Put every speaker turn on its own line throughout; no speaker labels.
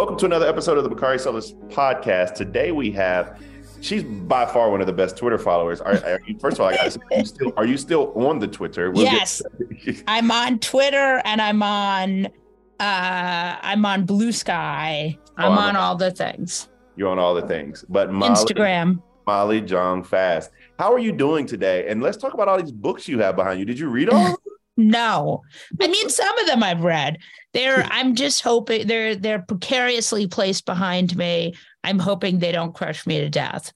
Welcome to another episode of the Bakari Sellers podcast. Today we have, she's by far one of the best Twitter followers. Are, are you, first of all, I gotta say, are you still, are you still on the Twitter?
We'll yes, get- I'm on Twitter and I'm on, uh, I'm on Blue Sky. Oh, I'm, oh, on all the things.
You're on all the things, but Molly,
Instagram.
Molly Jong Fast. How are you doing today? And let's talk about all these books you have behind you. Did you read all?
no, I mean some of them I've read. They're I'm just hoping they're they're precariously placed behind me. I'm hoping they don't crush me to death.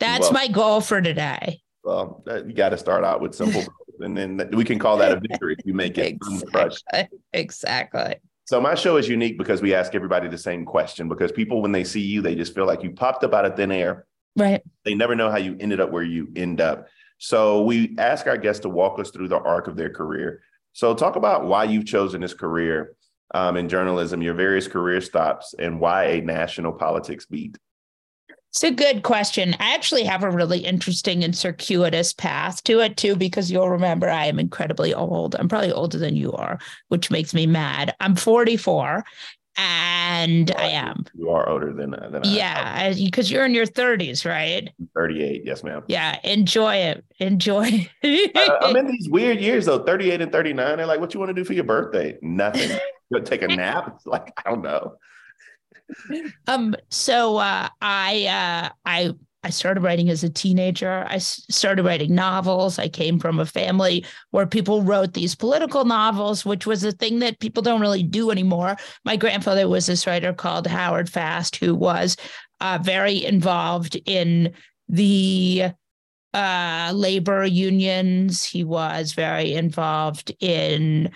That's well, my goal for today.
Well, uh, you got to start out with simple, and then we can call that a victory if you make it
exactly. Exactly.
So my show is unique because we ask everybody the same question because people when they see you, they just feel like you popped up out of thin air.
Right.
They never know how you ended up where you end up. So we ask our guests to walk us through the arc of their career. So talk about why you've chosen this career um, in journalism, your various career stops, and why a national politics beat?
It's a good question. I actually have a really interesting and circuitous path to it too, because you'll remember I am incredibly old. I'm probably older than you are, which makes me mad. I'm 44 and I am.
You are older than, uh, than
yeah, because you're in your 30s, right?
38, yes, ma'am.
Yeah, enjoy it. Enjoy.
uh, I'm in these weird years though, 38 and 39. They're like, what you want to do for your birthday? Nothing. Go take a nap. It's like I don't know.
Um. So uh, I uh, I I started writing as a teenager. I started writing novels. I came from a family where people wrote these political novels, which was a thing that people don't really do anymore. My grandfather was this writer called Howard Fast, who was uh, very involved in the uh, labor unions. He was very involved in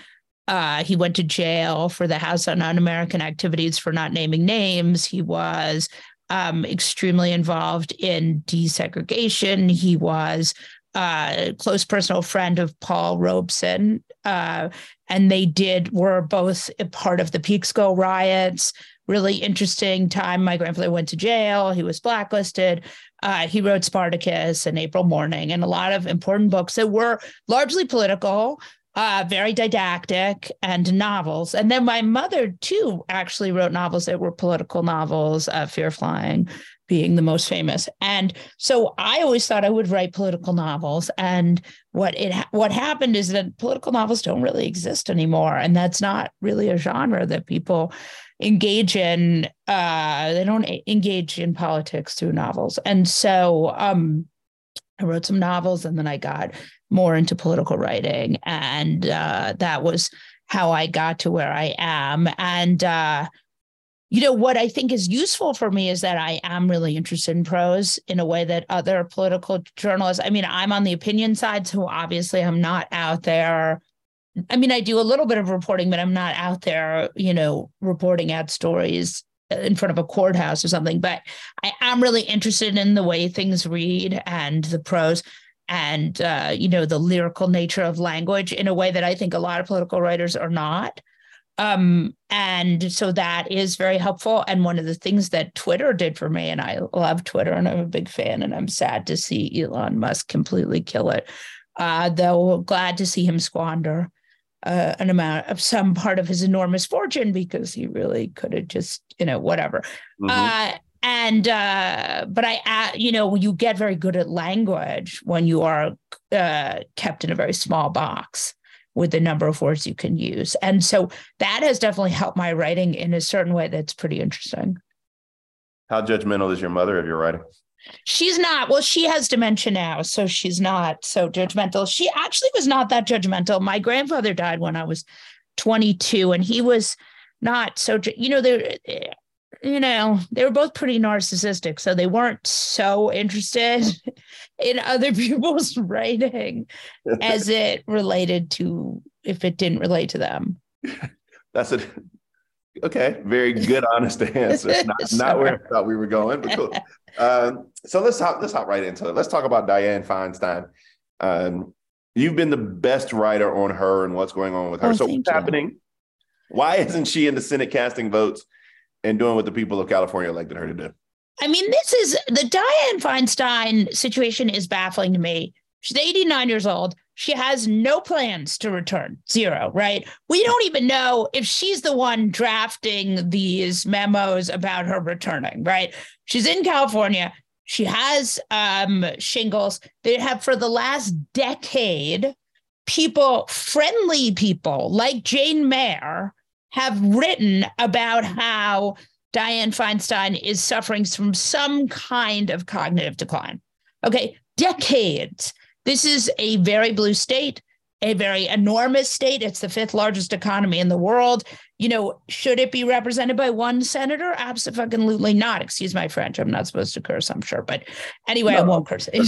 uh, he went to jail for the House on Un-American Activities for not naming names. He was um, extremely involved in desegregation. He was uh, a close personal friend of Paul Robeson, uh, and they did were both a part of the Peekskill riots. Really interesting time. My grandfather went to jail. He was blacklisted. Uh, he wrote Spartacus and April Morning and a lot of important books that were largely political, uh, very didactic and novels. And then my mother, too, actually wrote novels that were political novels, uh, Fear Flying being the most famous. And so I always thought I would write political novels. And what it what happened is that political novels don't really exist anymore. And that's not really a genre that people engage in. Uh, they don't engage in politics through novels. And so um, I wrote some novels and then I got more into political writing. And uh, that was how I got to where I am. And, uh, you know, what I think is useful for me is that I am really interested in prose in a way that other political journalists, I mean, I'm on the opinion side, so obviously I'm not out there. I mean, I do a little bit of reporting, but I'm not out there, you know, reporting out stories in front of a courthouse or something. But I am really interested in the way things read and the prose and uh, you know the lyrical nature of language in a way that I think a lot of political writers are not. Um, and so that is very helpful. And one of the things that Twitter did for me, and I love Twitter and I'm a big fan, and I'm sad to see Elon Musk completely kill it. Uh, though glad to see him squander uh, an amount of some part of his enormous fortune because he really could have just, you know, whatever. Mm-hmm. Uh, and uh, but I, uh, you know, you get very good at language when you are uh, kept in a very small box with the number of words you can use, and so that has definitely helped my writing in a certain way that's pretty interesting.
How judgmental is your mother of your writing?
She's not. Well, she has dementia now, so she's not so judgmental. She actually was not that judgmental. My grandfather died when I was 22, and he was not so. You know, there eh, you know, they were both pretty narcissistic. So they weren't so interested in other people's writing as it related to if it didn't relate to them.
That's it. Okay, very good, honest answer. Not, not where I thought we were going, but cool. Um, so let's hop let's hop right into it. Let's talk about Dianne Feinstein. Um, you've been the best writer on her and what's going on with her. Oh, so what's you. happening? Why isn't she in the Senate casting votes? and doing what the people of California elected her to do.
I mean, this is the Dianne Feinstein situation is baffling to me. She's 89 years old. She has no plans to return, zero, right? We don't even know if she's the one drafting these memos about her returning, right? She's in California. She has um, shingles. They have for the last decade, people, friendly people like Jane Mayer, have written about how Dianne Feinstein is suffering from some kind of cognitive decline. Okay, decades. This is a very blue state, a very enormous state. It's the fifth largest economy in the world. You know, should it be represented by one senator? Absolutely not. Excuse my French. I'm not supposed to curse, I'm sure. But anyway, no, I won't curse.
but,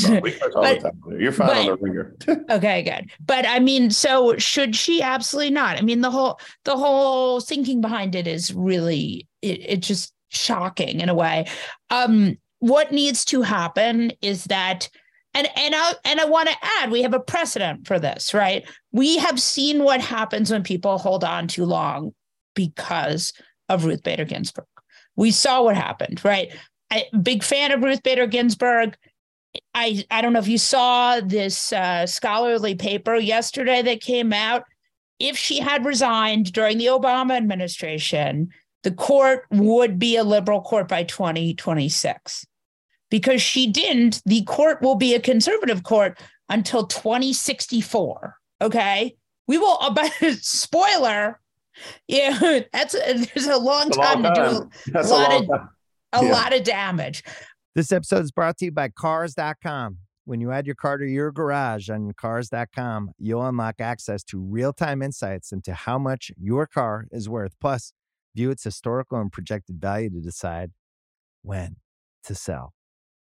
You're fine but, on the ringer.
okay, good. But I mean, so should she? Absolutely not. I mean, the whole the whole thinking behind it is really it, it just shocking in a way. Um, what needs to happen is that and and I and I want to add we have a precedent for this, right? We have seen what happens when people hold on too long because of Ruth Bader Ginsburg. We saw what happened, right? I, big fan of Ruth Bader Ginsburg. I I don't know if you saw this uh, scholarly paper yesterday that came out. If she had resigned during the Obama administration, the court would be a liberal court by 2026 because she didn't, the court will be a conservative court until 2064. Okay. We will, uh, but spoiler, yeah, that's a, there's a long a time long to time. do a, that's lot a, of, a yeah. lot of damage.
This episode is brought to you by Cars.com. When you add your car to your garage on Cars.com, you'll unlock access to real time insights into how much your car is worth. Plus, view its historical and projected value to decide when to sell.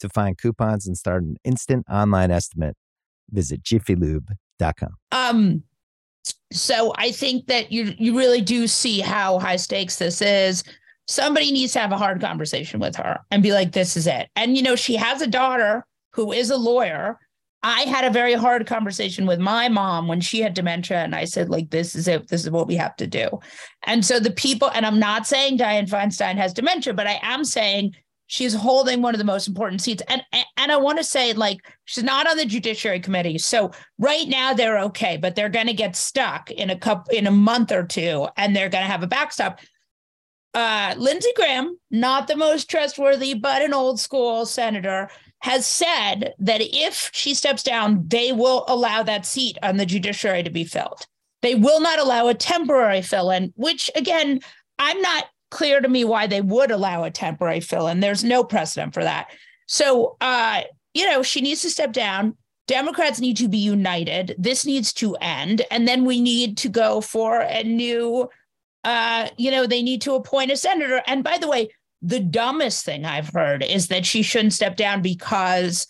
To find coupons and start an instant online estimate, visit jiffylube.com.
Um, so I think that you you really do see how high stakes this is. Somebody needs to have a hard conversation with her and be like, "This is it." And you know, she has a daughter who is a lawyer. I had a very hard conversation with my mom when she had dementia, and I said, "Like, this is it. This is what we have to do." And so the people, and I'm not saying Dianne Feinstein has dementia, but I am saying she's holding one of the most important seats. And and i want to say like she's not on the judiciary committee. So right now they're okay but they're going to get stuck in a couple in a month or two and they're going to have a backstop. Uh, lindsey graham not the most trustworthy but an old school senator has said that if she steps down they will allow that seat on the judiciary to be filled. They will not allow a temporary fill-in which again i'm not clear to me why they would allow a temporary fill in. There's no precedent for that. So, uh, you know, she needs to step down. Democrats need to be united. This needs to end. And then we need to go for a new, uh, you know, they need to appoint a senator. And by the way, the dumbest thing I've heard is that she shouldn't step down because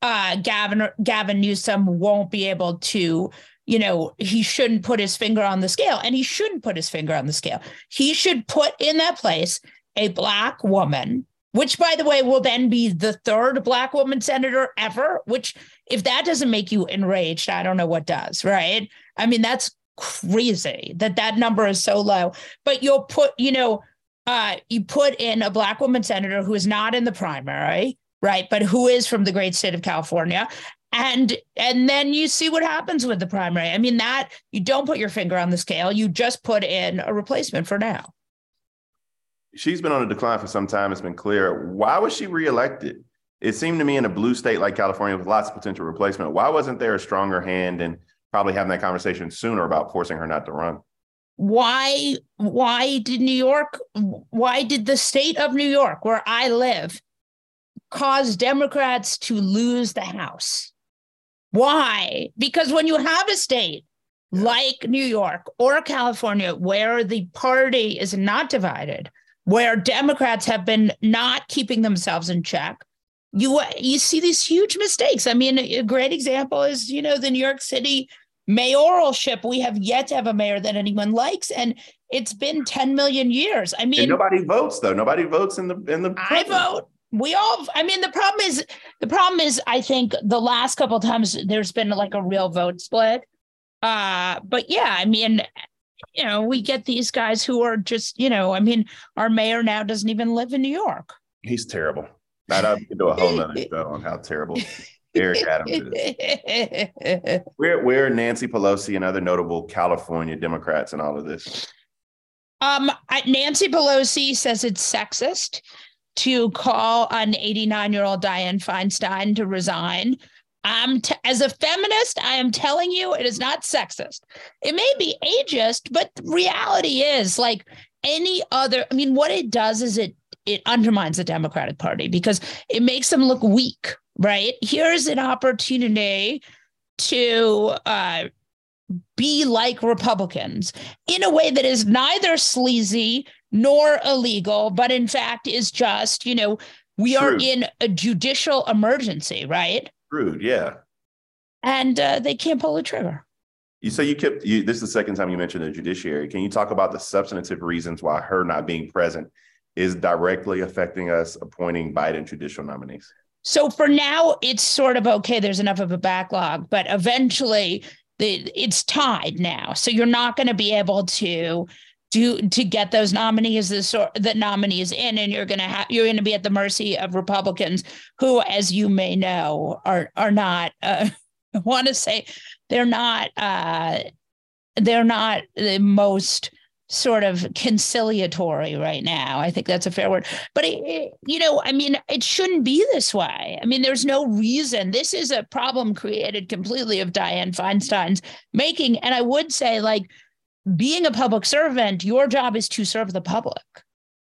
uh, Gavin Gavin Newsom won't be able to you know, he shouldn't put his finger on the scale. And he shouldn't put his finger on the scale. He should put in that place a Black woman, which, by the way, will then be the third Black woman senator ever. Which, if that doesn't make you enraged, I don't know what does, right? I mean, that's crazy that that number is so low. But you'll put, you know, uh, you put in a Black woman senator who is not in the primary, right? But who is from the great state of California and and then you see what happens with the primary. I mean that you don't put your finger on the scale. You just put in a replacement for now.
She's been on a decline for some time. It's been clear. Why was she reelected? It seemed to me in a blue state like California with lots of potential replacement, why wasn't there a stronger hand and probably having that conversation sooner about forcing her not to run?
Why why did New York why did the state of New York where I live cause Democrats to lose the House? Why? Because when you have a state like New York or California where the party is not divided, where Democrats have been not keeping themselves in check, you you see these huge mistakes. I mean, a great example is you know the New York City mayoralship. We have yet to have a mayor that anyone likes, and it's been 10 million years. I mean,
and nobody votes though. Nobody votes in the in the.
I vote. We all. I mean, the problem is the problem is I think the last couple of times there's been like a real vote split. Uh, but yeah, I mean, you know, we get these guys who are just, you know, I mean, our mayor now doesn't even live in New York.
He's terrible. I'd to do a whole nother show on how terrible Eric Adams is. Where where Nancy Pelosi and other notable California Democrats and all of this?
Um, Nancy Pelosi says it's sexist to call on 89 year old Dianne Feinstein to resign. Um, t- as a feminist, I am telling you, it is not sexist. It may be ageist, but reality is like any other. I mean, what it does is it it undermines the Democratic Party because it makes them look weak, right? Here's an opportunity to uh, be like Republicans in a way that is neither sleazy nor illegal, but in fact is just, you know, we True. are in a judicial emergency, right?
Rude, yeah.
And uh, they can't pull a trigger.
You so you kept you, this is the second time you mentioned the judiciary. Can you talk about the substantive reasons why her not being present is directly affecting us appointing Biden judicial nominees?
So for now, it's sort of okay. There's enough of a backlog, but eventually, the, it's tied now. So you're not going to be able to do to get those nominees the the nominees in, and you're going to have you're going to be at the mercy of Republicans who, as you may know, are are not. Uh, I want to say they're not. Uh, they're not the most sort of conciliatory right now. I think that's a fair word. But, it, it, you know, I mean, it shouldn't be this way. I mean, there's no reason. This is a problem created completely of Dianne Feinstein's making. And I would say, like, being a public servant, your job is to serve the public,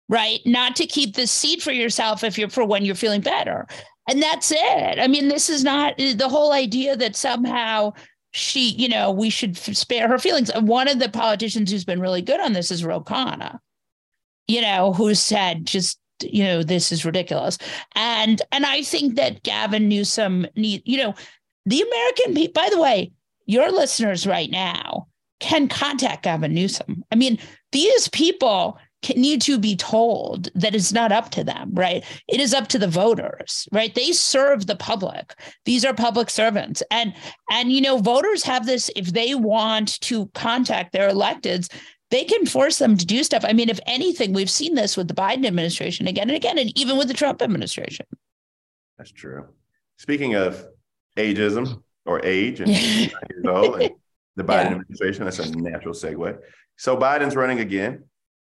right? Not to keep the seat for yourself if you're for when you're feeling better. And that's it. I mean, this is not the whole idea that somehow she, you know, we should spare her feelings. One of the politicians who's been really good on this is Ro Khanna, you know, who said just, you know, this is ridiculous. And and I think that Gavin Newsom need, you know, the American people, by the way, your listeners right now can contact Gavin Newsom. I mean, these people need to be told that it's not up to them, right? It is up to the voters, right? They serve the public. These are public servants. And and you know, voters have this if they want to contact their electeds, they can force them to do stuff. I mean, if anything, we've seen this with the Biden administration again and again, and even with the Trump administration.
That's true. Speaking of ageism or age and years old and the Biden yeah. administration, that's a natural segue. So Biden's running again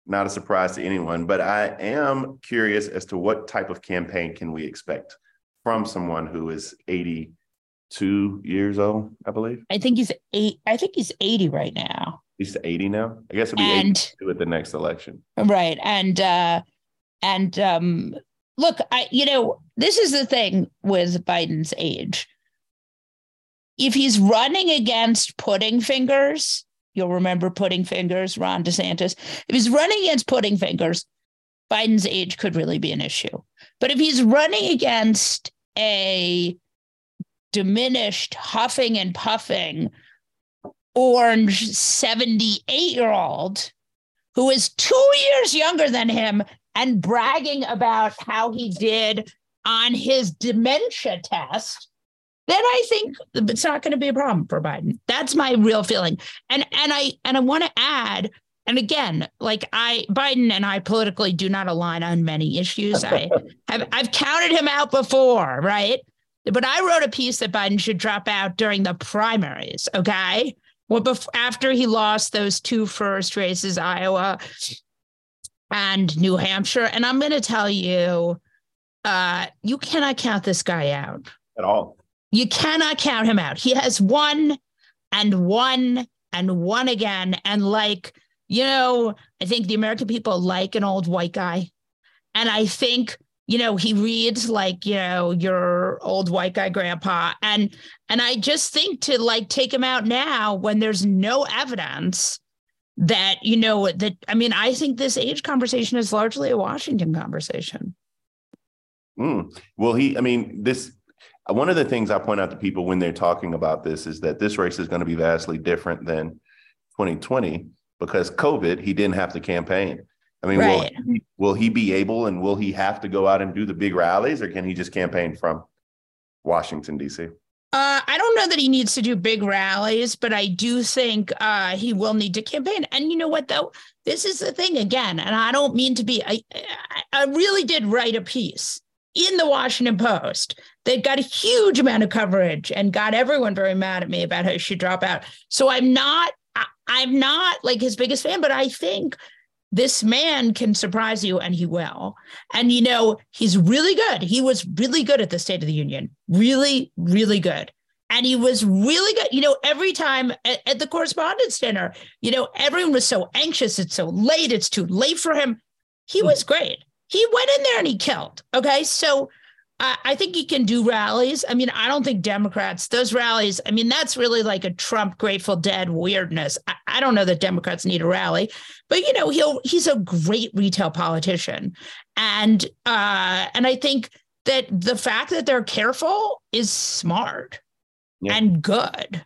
not a surprise to anyone, but I am curious as to what type of campaign can we expect from someone who is 82 years old, I believe.
I think he's eight. I think he's 80 right now.
He's 80 now. I guess it'll be and, 82 at the next election.
Right. And uh and um look, I you know, this is the thing with Biden's age. If he's running against pudding fingers, You'll remember Pudding Fingers, Ron DeSantis. If he's running against Pudding Fingers, Biden's age could really be an issue. But if he's running against a diminished, huffing and puffing orange 78 year old who is two years younger than him and bragging about how he did on his dementia test, then I think it's not going to be a problem for Biden. That's my real feeling. And and I and I want to add, and again, like I Biden and I politically do not align on many issues. I have I've counted him out before, right? But I wrote a piece that Biden should drop out during the primaries. Okay. Well, before, after he lost those two first races, Iowa and New Hampshire. And I'm going to tell you, uh, you cannot count this guy out
at all.
You cannot count him out. He has won and won and won again. And like, you know, I think the American people like an old white guy. And I think, you know, he reads like, you know, your old white guy grandpa. And and I just think to like take him out now when there's no evidence that, you know, that I mean, I think this age conversation is largely a Washington conversation.
Mm. Well, he, I mean, this one of the things I point out to people when they're talking about this is that this race is going to be vastly different than 2020 because COVID, he didn't have to campaign. I mean, right. will, he, will he be able and will he have to go out and do the big rallies or can he just campaign from Washington, D.C.?
Uh, I don't know that he needs to do big rallies, but I do think uh, he will need to campaign. And you know what, though? This is the thing again, and I don't mean to be, I, I really did write a piece in the Washington Post that got a huge amount of coverage and got everyone very mad at me about how she drop out. So I'm not I, I'm not like his biggest fan, but I think this man can surprise you and he will. And you know, he's really good. He was really good at the State of the Union. Really, really good. And he was really good. You know, every time at, at the correspondence dinner, you know, everyone was so anxious. It's so late. It's too late for him. He hmm. was great he went in there and he killed. Okay. So I, I think he can do rallies. I mean, I don't think Democrats, those rallies, I mean, that's really like a Trump Grateful Dead weirdness. I, I don't know that Democrats need a rally, but you know, he'll he's a great retail politician. And uh, and I think that the fact that they're careful is smart yeah. and good.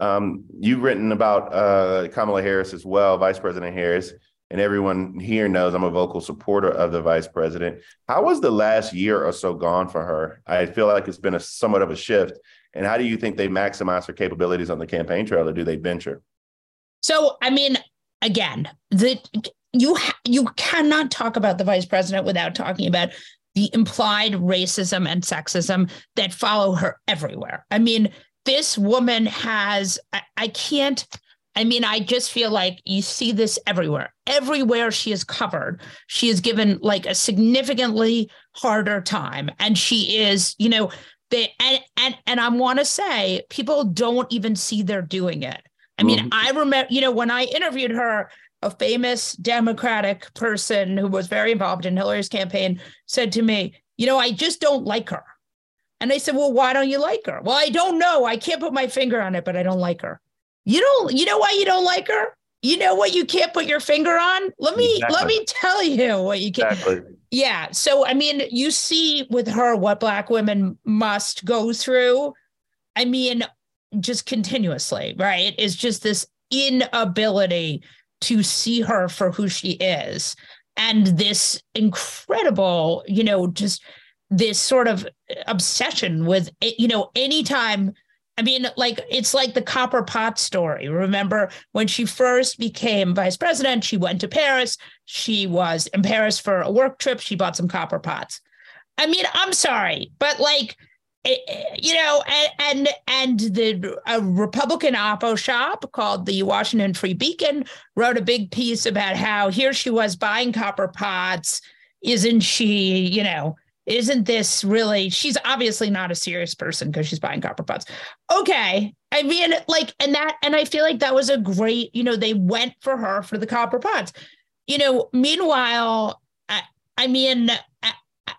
Um, you've written about uh, Kamala Harris as well, Vice President Harris, and everyone here knows I'm a vocal supporter of the Vice President. How was the last year or so gone for her? I feel like it's been a somewhat of a shift. And how do you think they maximize her capabilities on the campaign trail, or do they venture?
So, I mean, again, the you ha- you cannot talk about the vice president without talking about the implied racism and sexism that follow her everywhere. I mean, this woman has, I, I can't, I mean, I just feel like you see this everywhere. Everywhere she is covered, she is given like a significantly harder time. And she is, you know, they and and and I want to say people don't even see they're doing it. I mean, mm-hmm. I remember, you know, when I interviewed her, a famous Democratic person who was very involved in Hillary's campaign said to me, you know, I just don't like her. And they said, Well, why don't you like her? Well, I don't know. I can't put my finger on it, but I don't like her. You don't, you know why you don't like her? You know what you can't put your finger on? Let me exactly. let me tell you what you can. Exactly. Yeah. So I mean, you see with her what black women must go through. I mean, just continuously, right? Is just this inability to see her for who she is. And this incredible, you know, just this sort of obsession with you know anytime I mean, like it's like the copper pot story. Remember when she first became vice president, she went to Paris. She was in Paris for a work trip. She bought some copper pots. I mean, I'm sorry, but like, eh, eh, you know, and and, and the Republican oppo shop called the Washington Free Beacon wrote a big piece about how here she was buying copper pots. Isn't she, you know, isn't this really she's obviously not a serious person because she's buying copper pots. Okay. I mean like and that and i feel like that was a great you know they went for her for the copper pots. You know meanwhile i, I mean I,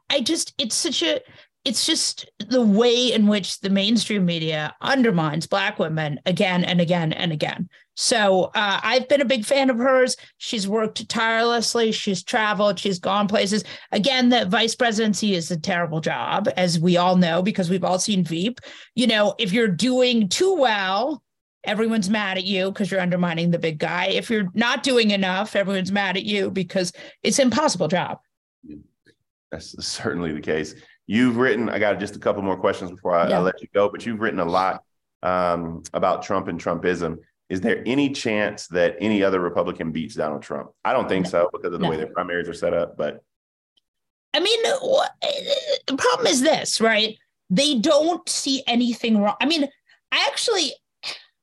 I just it's such a it's just the way in which the mainstream media undermines black women again and again and again. So uh, i've been a big fan of hers. She's worked tirelessly. She's traveled. She's gone places. Again the vice presidency is a terrible job as we all know because we've all seen veep. You know if you're doing too well everyone's mad at you because you're undermining the big guy. If you're not doing enough everyone's mad at you because it's an impossible job.
That's certainly the case You've written, I got just a couple more questions before I, yeah. I let you go, but you've written a lot um, about Trump and Trumpism. Is there any chance that any other Republican beats Donald Trump? I don't think no. so because of the no. way their primaries are set up, but.
I mean, the problem is this, right? They don't see anything wrong. I mean, I actually,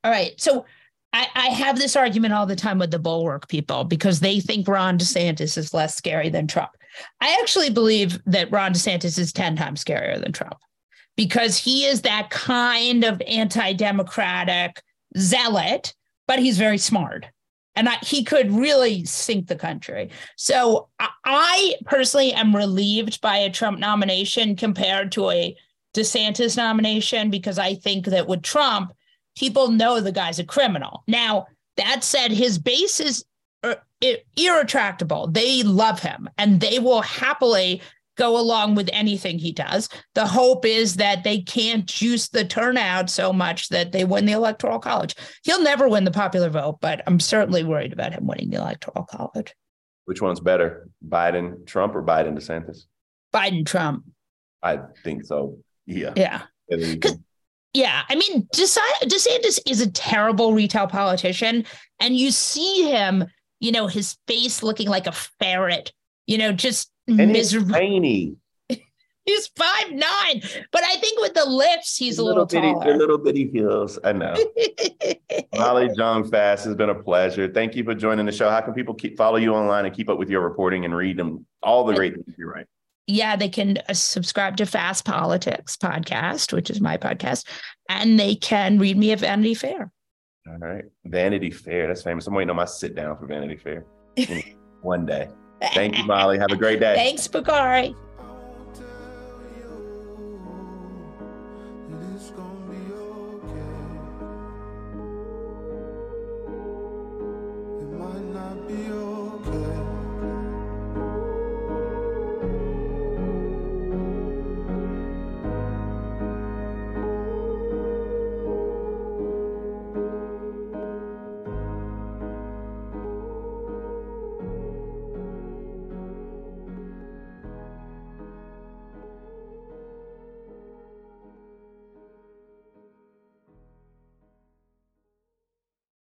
all right. So I, I, have this argument all the time with the bulwark people because they think Ron DeSantis is less scary than Trump. I actually believe that Ron DeSantis is 10 times scarier than Trump because he is that kind of anti democratic zealot, but he's very smart. And I, he could really sink the country. So I personally am relieved by a Trump nomination compared to a DeSantis nomination because I think that with Trump, people know the guy's a criminal. Now, that said, his base is Er, irretractable. They love him and they will happily go along with anything he does. The hope is that they can't juice the turnout so much that they win the electoral college. He'll never win the popular vote, but I'm certainly worried about him winning the electoral college.
Which one's better, Biden, Trump, or Biden, DeSantis?
Biden, Trump.
I think so. Yeah.
Yeah. Yeah. I mean, DeSantis is a terrible retail politician, and you see him you know, his face looking like a ferret, you know, just
and miserable. Tiny.
he's five nine, but I think with the lifts, he's a little, little bitty, taller.
The little bitty heels. I know. Molly Jong-Fast has been a pleasure. Thank you for joining the show. How can people keep follow you online and keep up with your reporting and read them all the great things you write?
Yeah, they can uh, subscribe to Fast Politics podcast, which is my podcast, and they can read me at Vanity Fair.
All right. Vanity Fair. That's famous. I'm waiting on my sit down for Vanity Fair one day. Thank you, Molly. Have a great day.
Thanks, Bakari.